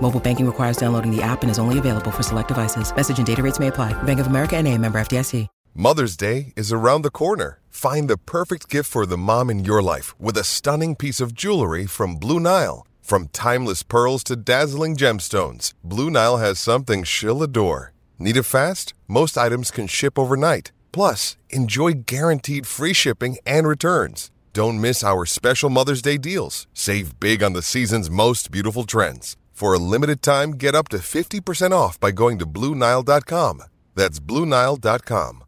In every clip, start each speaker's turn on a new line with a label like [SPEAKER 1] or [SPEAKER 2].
[SPEAKER 1] Mobile banking requires downloading the app and is only available for select devices. Message and data rates may apply. Bank of America and a member FDIC.
[SPEAKER 2] Mother's Day is around the corner. Find the perfect gift for the mom in your life with a stunning piece of jewelry from Blue Nile. From timeless pearls to dazzling gemstones, Blue Nile has something she'll adore. Need it fast? Most items can ship overnight. Plus, enjoy guaranteed free shipping and returns. Don't miss our special Mother's Day deals. Save big on the season's most beautiful trends. For a limited time, get up to 50% off by going to Bluenile.com. That's Bluenile.com.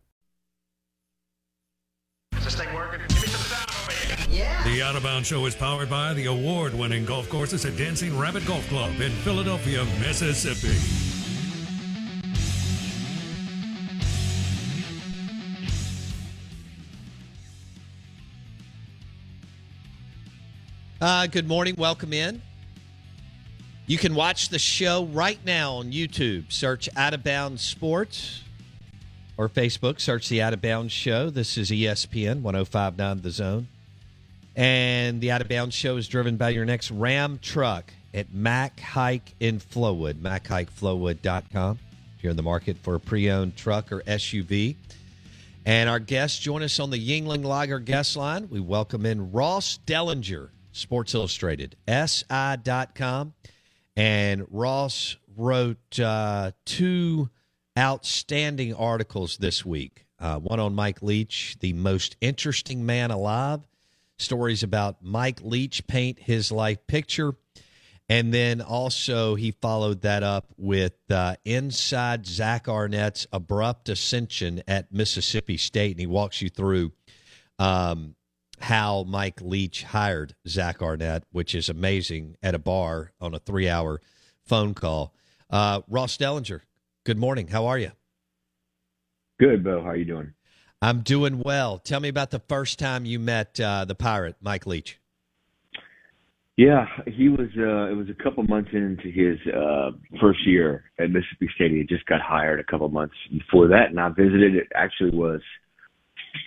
[SPEAKER 3] Is this thing working? Give me some sound over here.
[SPEAKER 4] The Out of Bounds Show is powered by the award winning golf courses at Dancing Rabbit Golf Club in Philadelphia, Mississippi.
[SPEAKER 5] Uh, good morning. Welcome in. You can watch the show right now on YouTube. Search Out of Bounds Sports or Facebook. Search the Out of Bounds Show. This is ESPN 1059 The Zone. And the Out of Bounds Show is driven by your next Ram truck at Mac Haik in Flowood, MacHaikFlowood.com. If you're in the market for a pre owned truck or SUV. And our guests join us on the Yuengling Lager guest line. We welcome in Ross Dellenger, Sports Illustrated, SI.com. And Ross wrote uh, two outstanding articles this week uh, one on Mike Leach, the most interesting man alive, stories about Mike Leach paint his life picture. And then also, he followed that up with uh, Inside Zach Arnett's abrupt ascension at Mississippi State. And he walks you through um, how Mike Leach hired Zach Arnett, which is amazing at a bar on a three hour phone call. Uh, Ross Dellenger, good morning. How are you?
[SPEAKER 6] Good, Bo. How are you doing?
[SPEAKER 5] I'm doing well. Tell me about the first time you met uh, the pirate, Mike Leach.
[SPEAKER 6] Yeah, he was. Uh, it was a couple months into his uh, first year at Mississippi State. He just got hired a couple months before that, and I visited. It actually was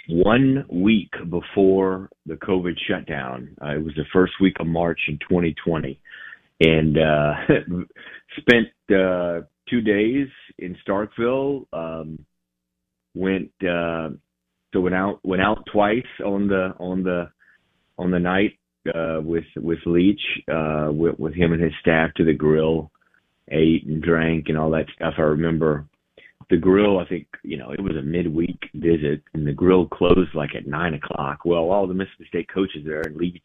[SPEAKER 6] one week before the COVID shutdown. Uh, it was the first week of March in 2020, and uh, spent uh, two days in Starkville. Um, went uh, so went out went out twice on the on the on the night uh, with with Leach, uh, with, with him and his staff to the grill, ate and drank and all that stuff. I remember the grill. I think you know it was a midweek visit, and the grill closed like at nine o'clock. Well, all the Mississippi State coaches there, and Leach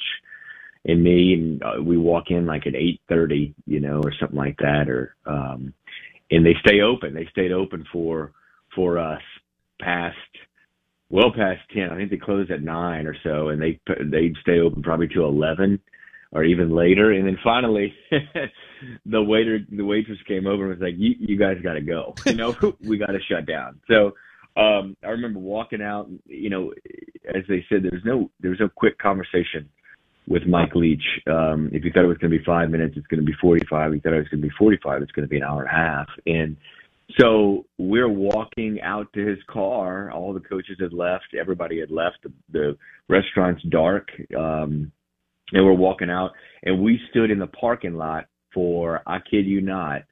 [SPEAKER 6] and me, and uh, we walk in like at eight thirty, you know, or something like that, or um, and they stay open. They stayed open for for us past well past ten. I think they closed at nine or so, and they they'd stay open probably till eleven or even later. And then finally, the waiter, the waitress came over and was like, "You, you guys got to go. You know, we got to shut down." So um, I remember walking out. You know, as they said, there's no there's no quick conversation with Mike Leach. Um, if you thought it was going to be five minutes, it's going to be 45. If you thought it was going to be 45, it's going to be an hour and a half. And So we're walking out to his car. All the coaches had left. Everybody had left. The, the restaurant's dark. Um, and we're walking out and we stood in the parking lot for, I kid you not,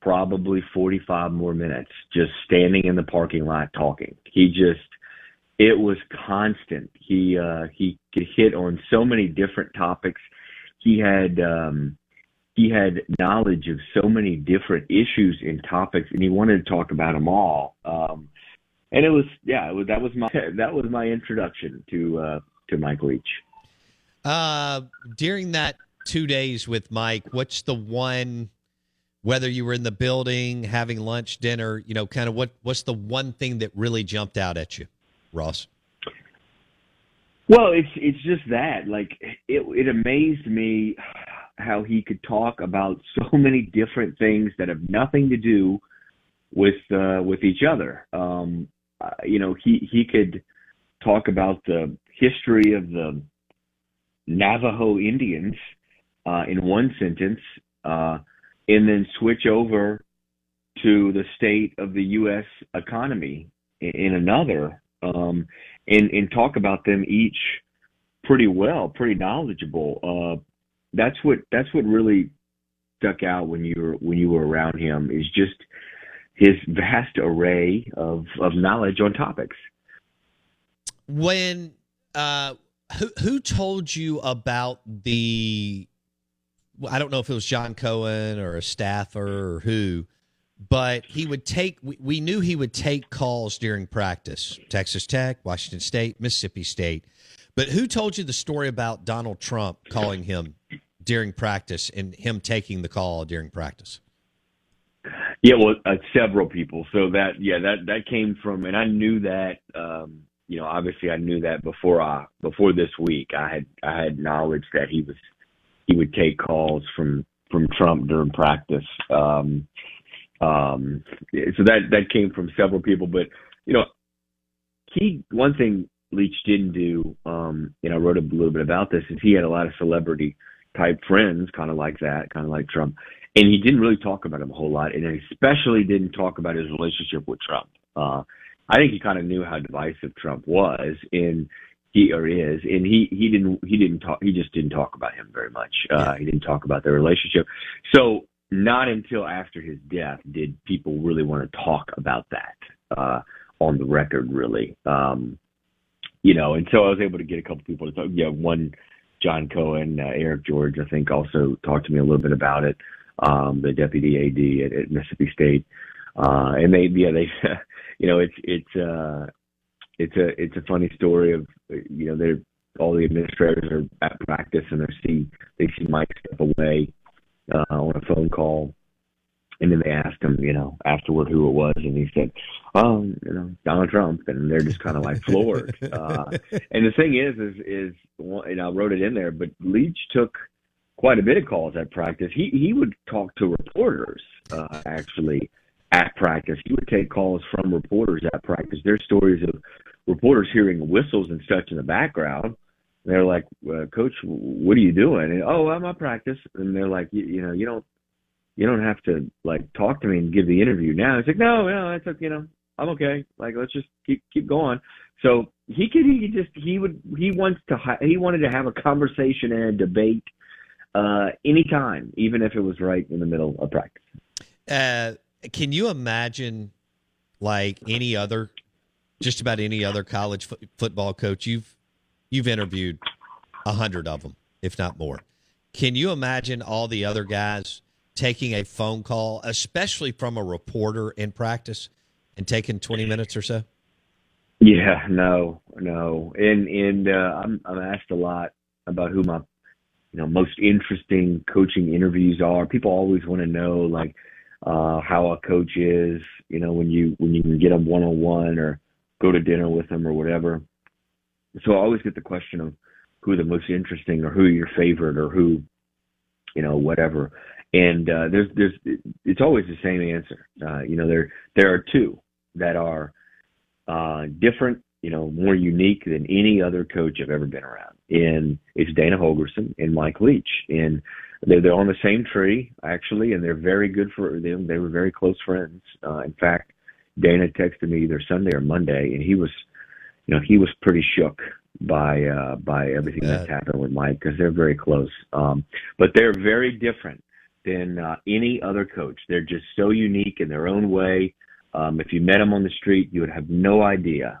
[SPEAKER 6] probably 45 more minutes just standing in the parking lot talking. He just, it was constant. He, uh, he could hit on so many different topics. He had, um, he had knowledge of so many different issues and topics, and he wanted to talk about them all. Um, and it was, yeah, it was, that was my that was my introduction to uh, to Mike Leach.
[SPEAKER 5] Uh, during that two days with Mike, what's the one? Whether you were in the building, having lunch, dinner, you know, kind of what what's the one thing that really jumped out at you, Ross?
[SPEAKER 6] Well, it's it's just that like it it amazed me how he could talk about so many different things that have nothing to do with uh, with each other. Um, uh, you know, he he could talk about the history of the Navajo Indians uh, in one sentence, uh, and then switch over to the state of the U.S. economy in, in another, um, and and talk about them each pretty well, pretty knowledgeable. Uh, that's what that's what really stuck out when you were when you were around him is just his vast array of of knowledge on topics.
[SPEAKER 5] When uh, who who told you about the? I don't know if it was John Cohen or a staffer or who, but he would take. We, we knew he would take calls during practice. Texas Tech, Washington State, Mississippi State. But who told you the story about Donald Trump calling him during practice and him taking the call during practice?
[SPEAKER 6] Yeah, well, uh, several people. So that yeah, that that came from, and I knew that. Um, you know, obviously, I knew that before I before this week. I had I had knowledge that he was he would take calls from from Trump during practice. Um, um, so that that came from several people, but you know, he one thing Leach didn't do, um, and I wrote a little bit about this, is he had a lot of celebrity type friends, kind of like that, kind of like Trump. And he didn't really talk about him a whole lot, and especially didn't talk about his relationship with Trump. Uh, I think he kind of knew how divisive Trump was, in he or is, and he he didn't he didn't talk he just didn't talk about him very much. Uh. He didn't talk about their relationship. So not until after his death did people really want to talk about that uh, on the record, really. Um, you know, and so I was able to get a couple people to talk. Yeah, one John Cohen, uh, Eric George, I think, also talked to me a little bit about it. Um, the deputy AD at, at Mississippi State, uh, and they, yeah, they, you know, it's it's uh, it's a it's a funny story of you know they're all the administrators are at practice and they see they see Mike step away uh, on a phone call and then they asked him, you know, afterward who it was, and he said, "Oh, you know, Donald Trump," and they're just kind of like floored. uh, and the thing is, is, is, and I wrote it in there, but Leach took quite a bit of calls at practice. He he would talk to reporters uh, actually at practice. He would take calls from reporters at practice. There's stories of reporters hearing whistles and such in the background. They're like, uh, "Coach, what are you doing?" And oh, I'm at practice. And they're like, you, you know, you don't you don't have to like talk to me and give the interview now. It's like, no, no, that's okay, you know, I'm okay. Like, let's just keep keep going. So he could he just he would he wants to he wanted to have a conversation and a debate uh anytime, even if it was right in the middle of practice.
[SPEAKER 5] Uh, can you imagine like any other, just about any other college fo- football coach you've you've interviewed a hundred of them, if not more. Can you imagine all the other guys taking a phone call, especially from a reporter in practice, and taking 20 minutes or so?
[SPEAKER 6] Yeah, no, no. And and uh, I'm I'm asked a lot about who my you know most interesting coaching interviews are. People always want to know like uh how a coach is, you know, when you when you can get them one on one or go to dinner with them or whatever. So I always get the question of who the most interesting or who your favorite or who you know whatever and uh, there's there's it's always the same answer. Uh, you know, there there are two that are uh, different you know, more unique than any other coach I've ever been around. And it's Dana Holgorsen and Mike Leach. And they're, they're on the same tree, actually, and they're very good for them. They were very close friends. Uh, in fact, Dana texted me either Sunday or Monday, and he was, you know, he was pretty shook by uh, by everything yeah. that's happened with Mike because they're very close. Um, but they're very different than uh, any other coach. They're just so unique in their own way. Um, if you met them on the street, you would have no idea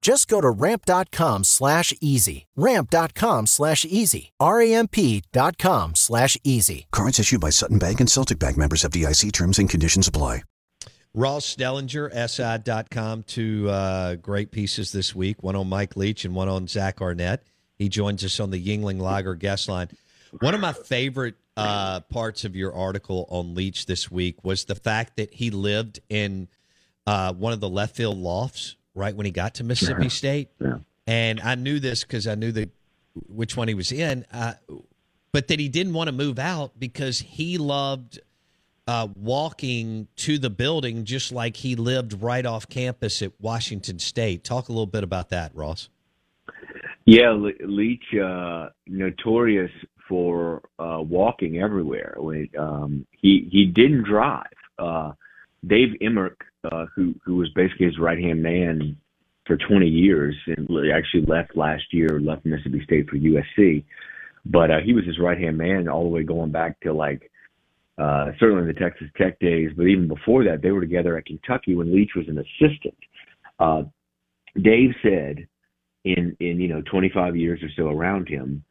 [SPEAKER 7] Just go to ramp.com slash easy. Ramp.com slash easy. R-A-M-P.com slash easy.
[SPEAKER 8] Cards issued by Sutton Bank and Celtic Bank members of DIC terms and conditions apply.
[SPEAKER 5] Ross Dellenger, SI.com, two uh, great pieces this week, one on Mike Leach and one on Zach Arnett. He joins us on the Yuengling Lager guest line. One of my favorite uh, parts of your article on Leach this week was the fact that he lived in uh, one of the left field lofts right when he got to Mississippi
[SPEAKER 6] Yeah.
[SPEAKER 5] State.
[SPEAKER 6] Yeah.
[SPEAKER 5] And I knew this because I knew the which one he was in, uh, but that he didn't want to move out because he loved uh, walking to the building just like he lived right off campus at Washington State. Talk a little bit about that, Ross.
[SPEAKER 6] Yeah, Le- Leach, uh, notorious for uh, walking everywhere. When um, he he didn't drive. Uh, Dave Emerick, uh, who who was basically his right hand man for 20 years, and actually left last year, left Mississippi State for USC. But uh, he was his right hand man all the way going back to like uh, certainly the Texas Tech days, but even before that, they were together at Kentucky when Leach was an assistant. Uh, Dave said in in you know 25 years or so around him,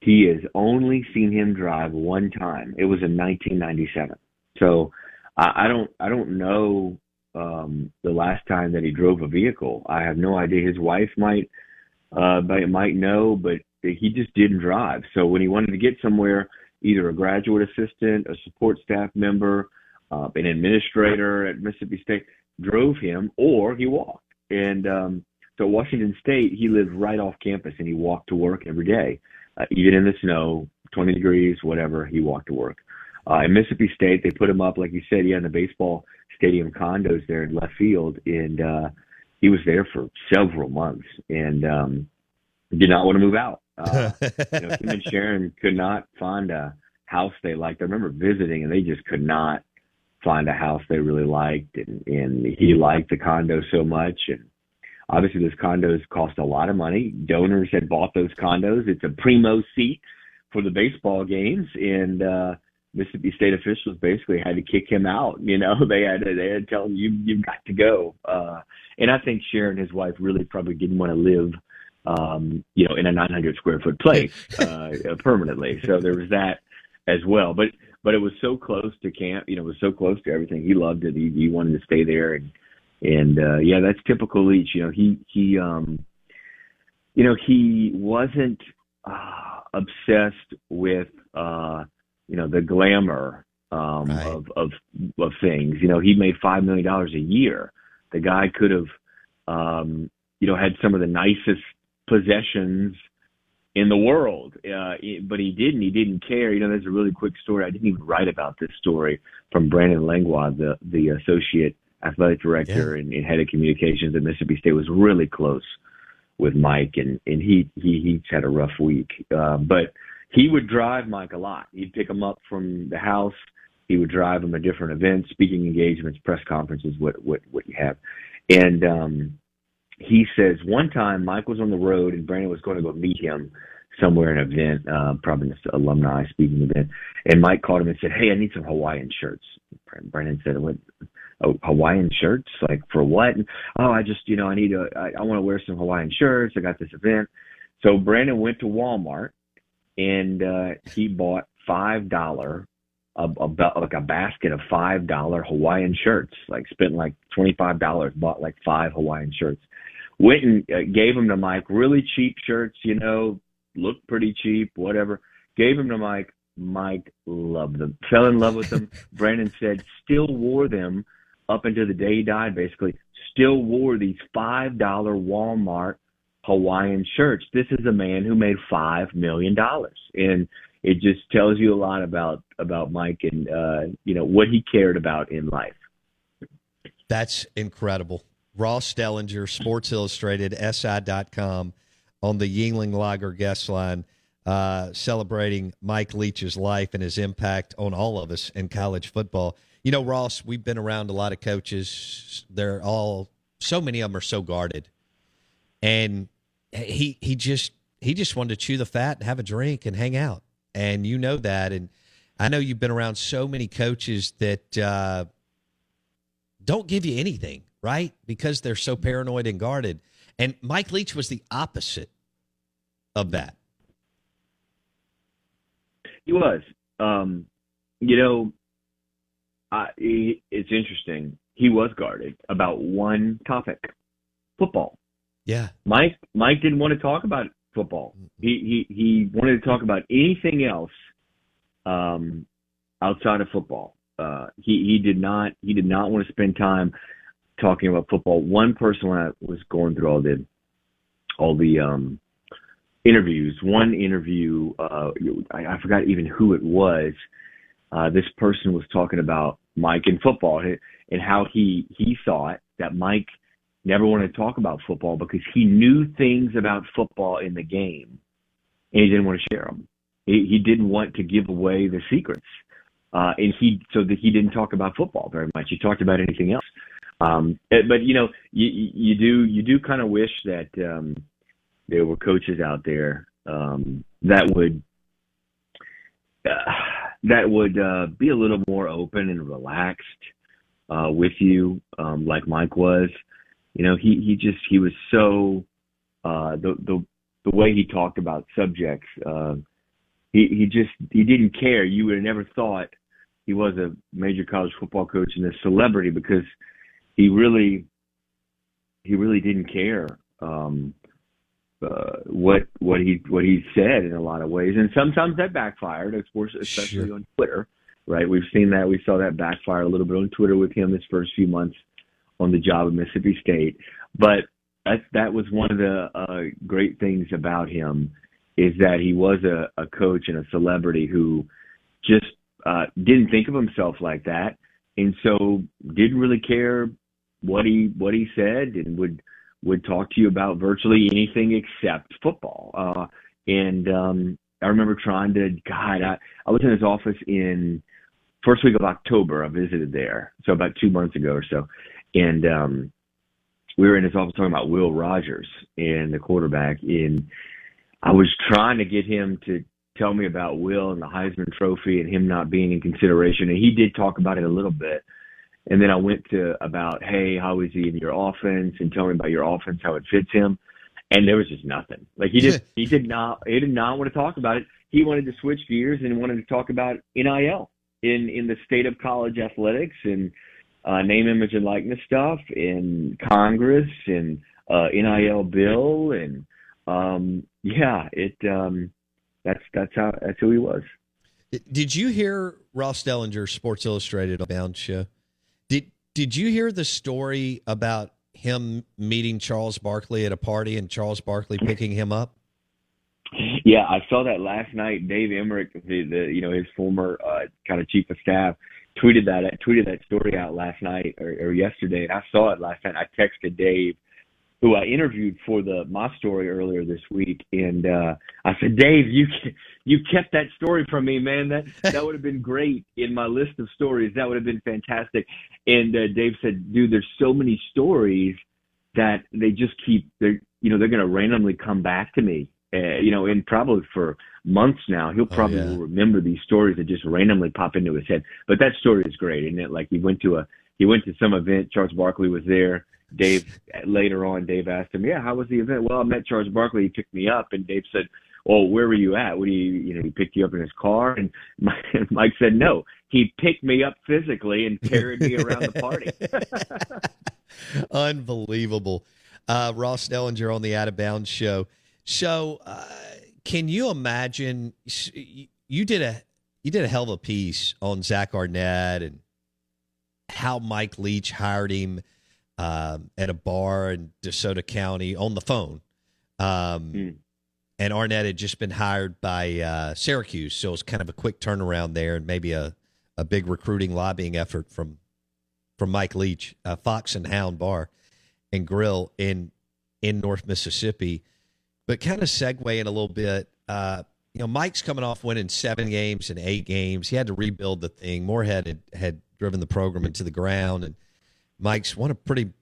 [SPEAKER 6] he has only seen him drive one time. It was in 1997. So I, I don't I don't know um, the last time that he drove a vehicle. I have no idea. His wife might uh, might might know, but he just didn't drive. So when he wanted to get somewhere, either a graduate assistant, a support staff member, uh, an administrator at Mississippi State drove him, or he walked. And um, so Washington State, he lived right off campus, and he walked to work every day, uh, even in the snow, 20 degrees, whatever. He walked to work. Uh, in Mississippi State, they put him up, like you said, yeah, in the baseball stadium condos there in left field, and uh, he was there for several months and um, did not want to move out. Uh, you know, him and Sharon could not find a house they liked. I remember visiting, and they just could not find a house they really liked, and, and he liked the condo so much, and obviously those condos cost a lot of money. Donors had bought those condos. It's a primo seat for the baseball games, and uh, Mississippi State officials basically had to kick him out. You know, they had to, they had to tell him you you've got to go. Uh, and I think Sharon, his wife, really probably didn't want to live, um, you know, in a 900 square foot place uh, permanently. So there was that as well. But but it was so close to camp. You know, it was so close to everything. He loved it. He, he wanted to stay there, and and uh, yeah, that's typical Leach. You know, he he um, you know, he wasn't uh, obsessed with uh, you know the glamour um,
[SPEAKER 5] Right.
[SPEAKER 6] of of of things. You know, he made five million dollars a year. The guy could have, um, you know, had some of the nicest possessions in the world, uh, but he didn't. He didn't care. You know, there's a really quick story. I didn't even write about this story from Brandon Langlois, the the associate athletic director and, and head of communications at Mississippi State, was really close with Mike, and and he he he's had a rough week. Uh, but he would drive Mike a lot. He'd pick him up from the house. He would drive him to different events, speaking engagements, press conferences, what what what you have. And um, he says one time Mike was on the road and Brandon was going to go meet him somewhere in an event, uh, probably an alumni speaking event, and Mike called him and said, "Hey, I need some Hawaiian shirts." Brandon said, "What? Oh, Hawaiian shirts? Like for what?" And, oh, I just you know I need I, I want to wear some Hawaiian shirts. I got this event, so Brandon went to Walmart and uh, he bought five dollar a, a like a basket of five dollar Hawaiian shirts. Like spent like twenty five dollars, bought like five Hawaiian shirts. Went and uh, gave them to Mike. Really cheap shirts, you know, looked pretty cheap, whatever. Gave them to Mike. Mike loved them, fell in love with them. Brandon said still wore them up until the day he died. Basically, still wore these five dollar Walmart Hawaiian shirts. This is a man who made five million dollars, and it just tells you a lot about about Mike and uh, you know what he cared about in life.
[SPEAKER 5] That's incredible. Ross Dellenger, Sports Illustrated, SI.com on the Yuengling Lager guest line, uh, celebrating Mike Leach's life and his impact on all of us in college football. You know, Ross, we've been around a lot of coaches. They're all, so many of them are so guarded. And he he just he just wanted to chew the fat and have a drink and hang out and you know that. And I know you've been around so many coaches that uh, don't give you anything, right? Because they're so paranoid and guarded. And Mike Leach was the opposite of that.
[SPEAKER 6] He was. Um, you know, I, it's interesting. He was guarded about one topic football.
[SPEAKER 5] Yeah.
[SPEAKER 6] Mike Mike didn't want to talk about football. He he he wanted to talk about anything else um, outside of football. Uh, he he did not he did not want to spend time talking about football. One person when I was going through all the all the um, interviews, one interview uh, I, I forgot even who it was. Uh, this person was talking about Mike and football and how he he thought that Mike never wanted to talk about football because he knew things about football in the game and he didn't want to share them. He, he didn't want to give away the secrets. Uh, and he, so that he didn't talk about football very much. He talked about anything else. Um, eh, but you know, you, you do, you do kind of wish that, um, there were coaches out there, um, that would, uh, that would, uh, be a little more open and relaxed, uh, with you, um, like Mike was. You know, he he just he was so uh, the the the way he talked about subjects. Uh, he he just he didn't care. You would have never thought he was a major college football coach and a celebrity because he really he really didn't care um, uh, what what he what he said in a lot of ways, and sometimes that backfired, of course, especially sure. on Twitter. Right, we've seen that. We saw that backfire a little bit on Twitter with him his first few months on the job at Mississippi State. But that that was one of the uh, great things about him is that he was a, a coach and a celebrity who just uh, didn't think of himself like that, and so didn't really care what he what he said, and would would talk to you about virtually anything except football. Uh, and um, I remember trying to God, I, I was in his office in first week of October. I visited there, so about two months ago or so, and um, we were in his office talking about Will Rogers and the quarterback. And I was trying to get him to tell me about Will and the Heisman Trophy and him not being in consideration. And he did talk about it a little bit. And then I went to about, hey, how is he in your offense? And tell me about your offense, how it fits him. And there was just nothing. Like he just he did not he did not want to talk about it. He wanted to switch gears and wanted to talk about NIL in in the state of college athletics and uh, name, image, and likeness stuff in Congress and uh, NIL bill, and um, yeah, it um, that's that's how that's who he was.
[SPEAKER 5] Did you hear Ross Dellenger, Sports Illustrated Bound show? Did Did you hear the story about him meeting Charles Barkley at a party and Charles Barkley picking him up?
[SPEAKER 6] Yeah, I saw that last night. Dave Emerick, the, the you know his former uh, kind of chief of staff, tweeted that tweeted that story out last night or, or yesterday, and I saw it last night. I texted Dave, who I interviewed for the my story earlier this week, and uh, I said, Dave, you you kept that story from me, man. That that would have been great in my list of stories. That would have been fantastic. And uh, Dave said, dude, there's so many stories that they just keep they're you know they're going to randomly come back to me uh, you know, and probably for months now. He'll probably
[SPEAKER 5] Oh, yeah.
[SPEAKER 6] remember these stories that just randomly pop into his head. But that story is great, isn't it? Like he went to a he went to some event. Charles Barkley was there. Dave later on, Dave asked him, "Yeah, how was the event?" Well, I met Charles Barkley. He picked me up, and Dave said, "Well, where were you at? What do you you know? He picked you up in his car?" And Mike, Mike said, "No, he picked me up physically and carried me around the party."
[SPEAKER 5] Unbelievable. Uh, Ross Dellenger on the Out of Bounds show. So, uh, can you imagine? You did a you did a hell of a piece on Zach Arnett and how Mike Leach hired him um, at a bar in DeSoto County on the phone. Um,
[SPEAKER 6] Mm.
[SPEAKER 5] And Arnett had just been hired by uh, Syracuse, so it was kind of a quick turnaround there, and maybe a, a big recruiting lobbying effort from from Mike Leach, uh, Fox and Hound Bar and Grill in in North Mississippi. But kind of segue in a little bit. Uh, you know, Mike's coming off winning seven games and eight games. He had to rebuild the thing. Moorhead had, had driven the program into the ground, and Mike's won a pretty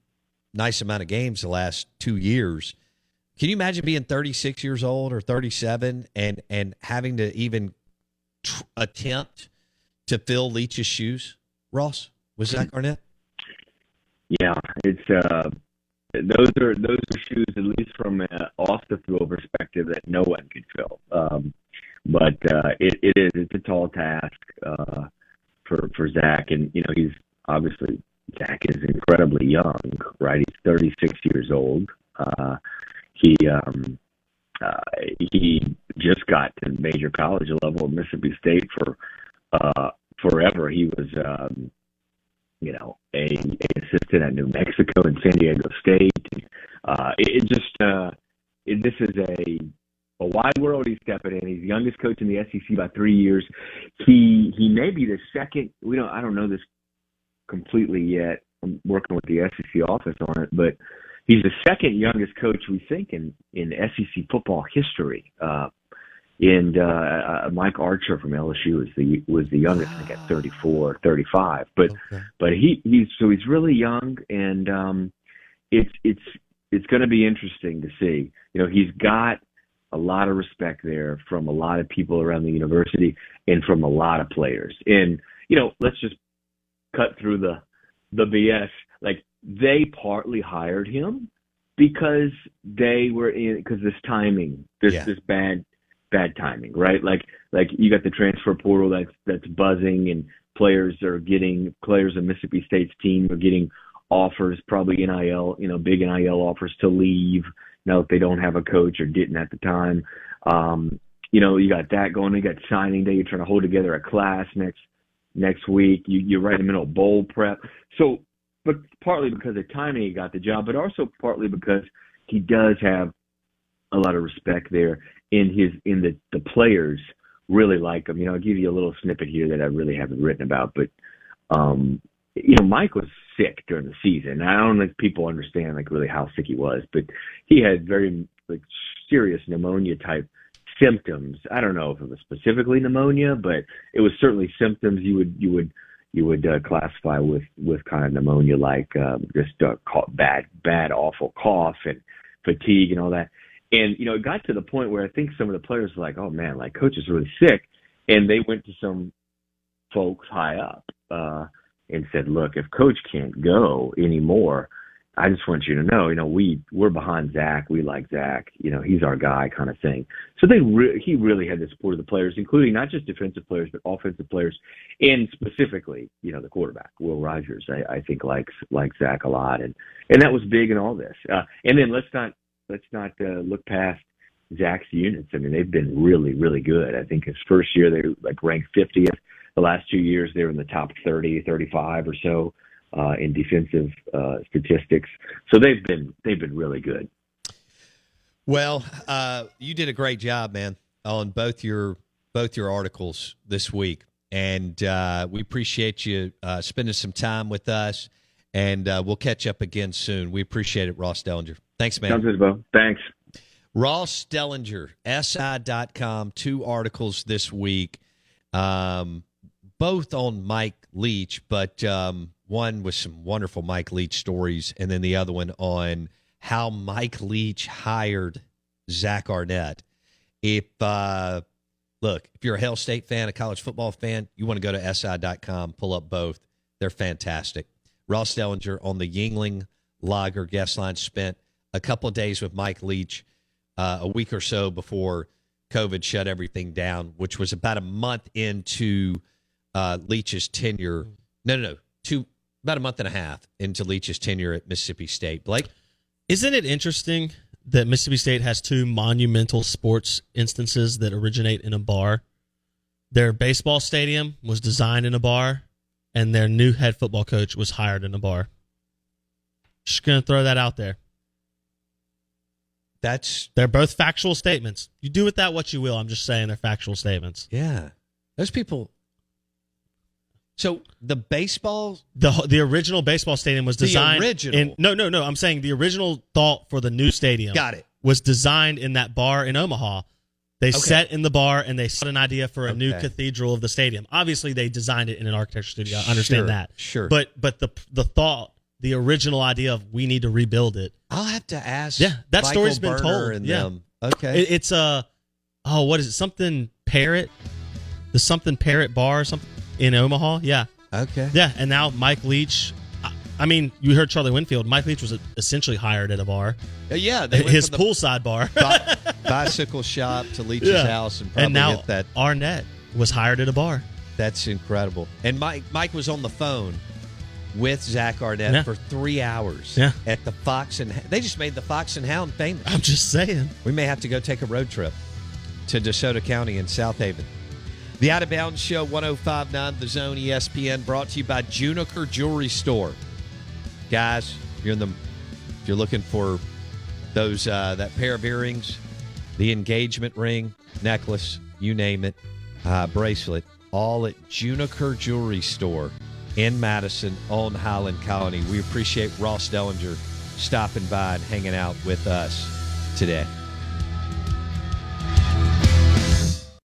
[SPEAKER 5] nice amount of games the last two years. Can you imagine being 36 years old or 37 and and having to even tr- attempt to fill Leach's shoes? Ross was Zach Arnett.
[SPEAKER 6] Yeah, it's uh, those are those are shoes at least from an off the field perspective that no one could fill. Um, but uh, it, it is it's a tall task uh, for for Zach, and you know he's obviously Zach is incredibly young, right? He's 36 years old. Uh, he um, uh, he just got to major college level at Mississippi State for uh, forever. He was um, you know, a, a assistant at New Mexico and San Diego State. Uh, it, it just, uh, it, this is a, a wide world he's stepping in. He's the youngest coach in the SEC by three years. He, he may be the second, we don't, I don't know this completely yet. I'm working with the SEC office on it, but he's the second youngest coach we think in, in SEC football history. Uh, and uh, uh, Mike Archer from LSU was the was the youngest, I think at 34, 35. But
[SPEAKER 5] Okay.
[SPEAKER 6] but he he's so he's really young, and um, it's it's it's going to be interesting to see. You know, he's got a lot of respect there from a lot of people around the university and from a lot of players. And you know, let's just cut through the the BS. Like they partly hired him because they were in because this timing, this
[SPEAKER 5] Yeah.
[SPEAKER 6] this bad bad timing, right? Like like you got the transfer portal that's that's buzzing and players are getting players of Mississippi State's team are getting offers, probably NIL, you know, big NIL offers to leave now if they don't have a coach or didn't at the time. Um, you know, you got that going, you got signing day, you're trying to hold together a class next next week. You you're right in the middle of bowl prep. So but partly because of timing he got the job, but also partly because he does have a lot of respect there in his in the the players really like him. You know, I'll give you a little snippet here that I really haven't written about, but um you know, Mike was sick during the season. I don't think people understand like really how sick he was, but he had very like serious pneumonia type symptoms. I don't know if it was specifically pneumonia, but it was certainly symptoms you would you would you would uh, classify with with kind of pneumonia like um, just uh, bad bad awful cough and fatigue and all that. And you know, it got to the point where I think some of the players were like, "Oh man, like coach is really sick," and they went to some folks high up uh, and said, "Look, if coach can't go anymore, I just want you to know, you know, we we're behind Zach. We like Zach. You know, he's our guy, kind of thing." So they re- he really had the support of the players, including not just defensive players but offensive players, and specifically, you know, the quarterback Will Rogers. I, I think likes likes Zach a lot, and and that was big in all this. Uh, and then let's not let's not uh, look past Zach's units. I mean, they've been really, really good. I think his first year they were like ranked 50th. The last two years they were in the top 30, 35 or so uh, in defensive uh, statistics. So they've been they've been really good.
[SPEAKER 5] Well, uh, you did a great job, man, on both your both your articles this week, and uh, we appreciate you uh, spending some time with us. And uh, we'll catch up again soon. We appreciate it, Ross Dellenger. Thanks, man.
[SPEAKER 6] Sounds good, Bo. Thanks.
[SPEAKER 5] Ross Dellenger, SI.com, two articles this week, um, both on Mike Leach, but um, one with some wonderful Mike Leach stories, and then the other one on how Mike Leach hired Zach Arnett. If uh, look, if you're a Hail State fan, a college football fan, you want to go to si.com, pull up both. They're fantastic. Ross Dellenger on the Yuengling Lager guest line spent a couple of days with Mike Leach uh, a week or so before COVID shut everything down, which was about a month into uh, Leach's tenure. No, no, no, two about a month and a half into Leach's tenure at Mississippi State. Blake,
[SPEAKER 9] isn't it interesting that Mississippi State has two monumental sports instances that originate in a bar? Their baseball stadium was designed in a bar, and their new head football coach was hired in a bar. Just gonna throw that out there.
[SPEAKER 5] That's
[SPEAKER 9] they're both factual statements. You do with that what you will. I'm just saying they're factual statements.
[SPEAKER 5] Yeah, those people. So the baseball,
[SPEAKER 9] the the original baseball stadium was designed.
[SPEAKER 5] The original.
[SPEAKER 9] In, no, no, no. I'm saying the original thought for the new stadium.
[SPEAKER 5] Got it.
[SPEAKER 9] Was designed in that bar in Omaha. They sat in the bar and they set an idea for a okay. new cathedral of the stadium. Obviously, they designed it in an architecture studio. I understand
[SPEAKER 5] sure,
[SPEAKER 9] that.
[SPEAKER 5] Sure.
[SPEAKER 9] But but the the thought the original idea of we need to rebuild it.
[SPEAKER 5] I'll have to ask.
[SPEAKER 9] Yeah, that
[SPEAKER 5] Michael
[SPEAKER 9] story's been
[SPEAKER 5] Berner
[SPEAKER 9] told. yeah.
[SPEAKER 5] Them. Okay.
[SPEAKER 9] It, it's a oh, what is it? Something Parrot, the something Parrot Bar, or something in Omaha. Yeah.
[SPEAKER 5] Okay.
[SPEAKER 9] Yeah, and now Mike Leach. I, I mean, you heard Charlie Winfield. Mike Leach was essentially hired at a bar.
[SPEAKER 5] Uh, yeah,
[SPEAKER 9] his poolside bar,
[SPEAKER 5] bi- bicycle shop to Leach's yeah. house, and probably
[SPEAKER 9] and now
[SPEAKER 5] that.
[SPEAKER 9] Arnett was hired at a bar.
[SPEAKER 5] That's incredible. And Mike Mike was on the phone with Zach Arnett
[SPEAKER 9] Yeah.
[SPEAKER 5] for three hours
[SPEAKER 9] Yeah.
[SPEAKER 5] at the Fox and they just made the Fox and Hound famous.
[SPEAKER 9] I'm just saying.
[SPEAKER 5] We may have to go take a road trip to DeSoto County in South Haven. The Out of Bounds Show 1059 The Zone ESPN brought to you by Juniker Jewelry Store. Guys, you're in the if you're looking for those uh, that pair of earrings, the engagement ring, necklace, you name it, uh, bracelet, all at Juniker Jewelry Store in Madison on Highland Colony. We appreciate Ross Dellenger stopping by and hanging out with us today.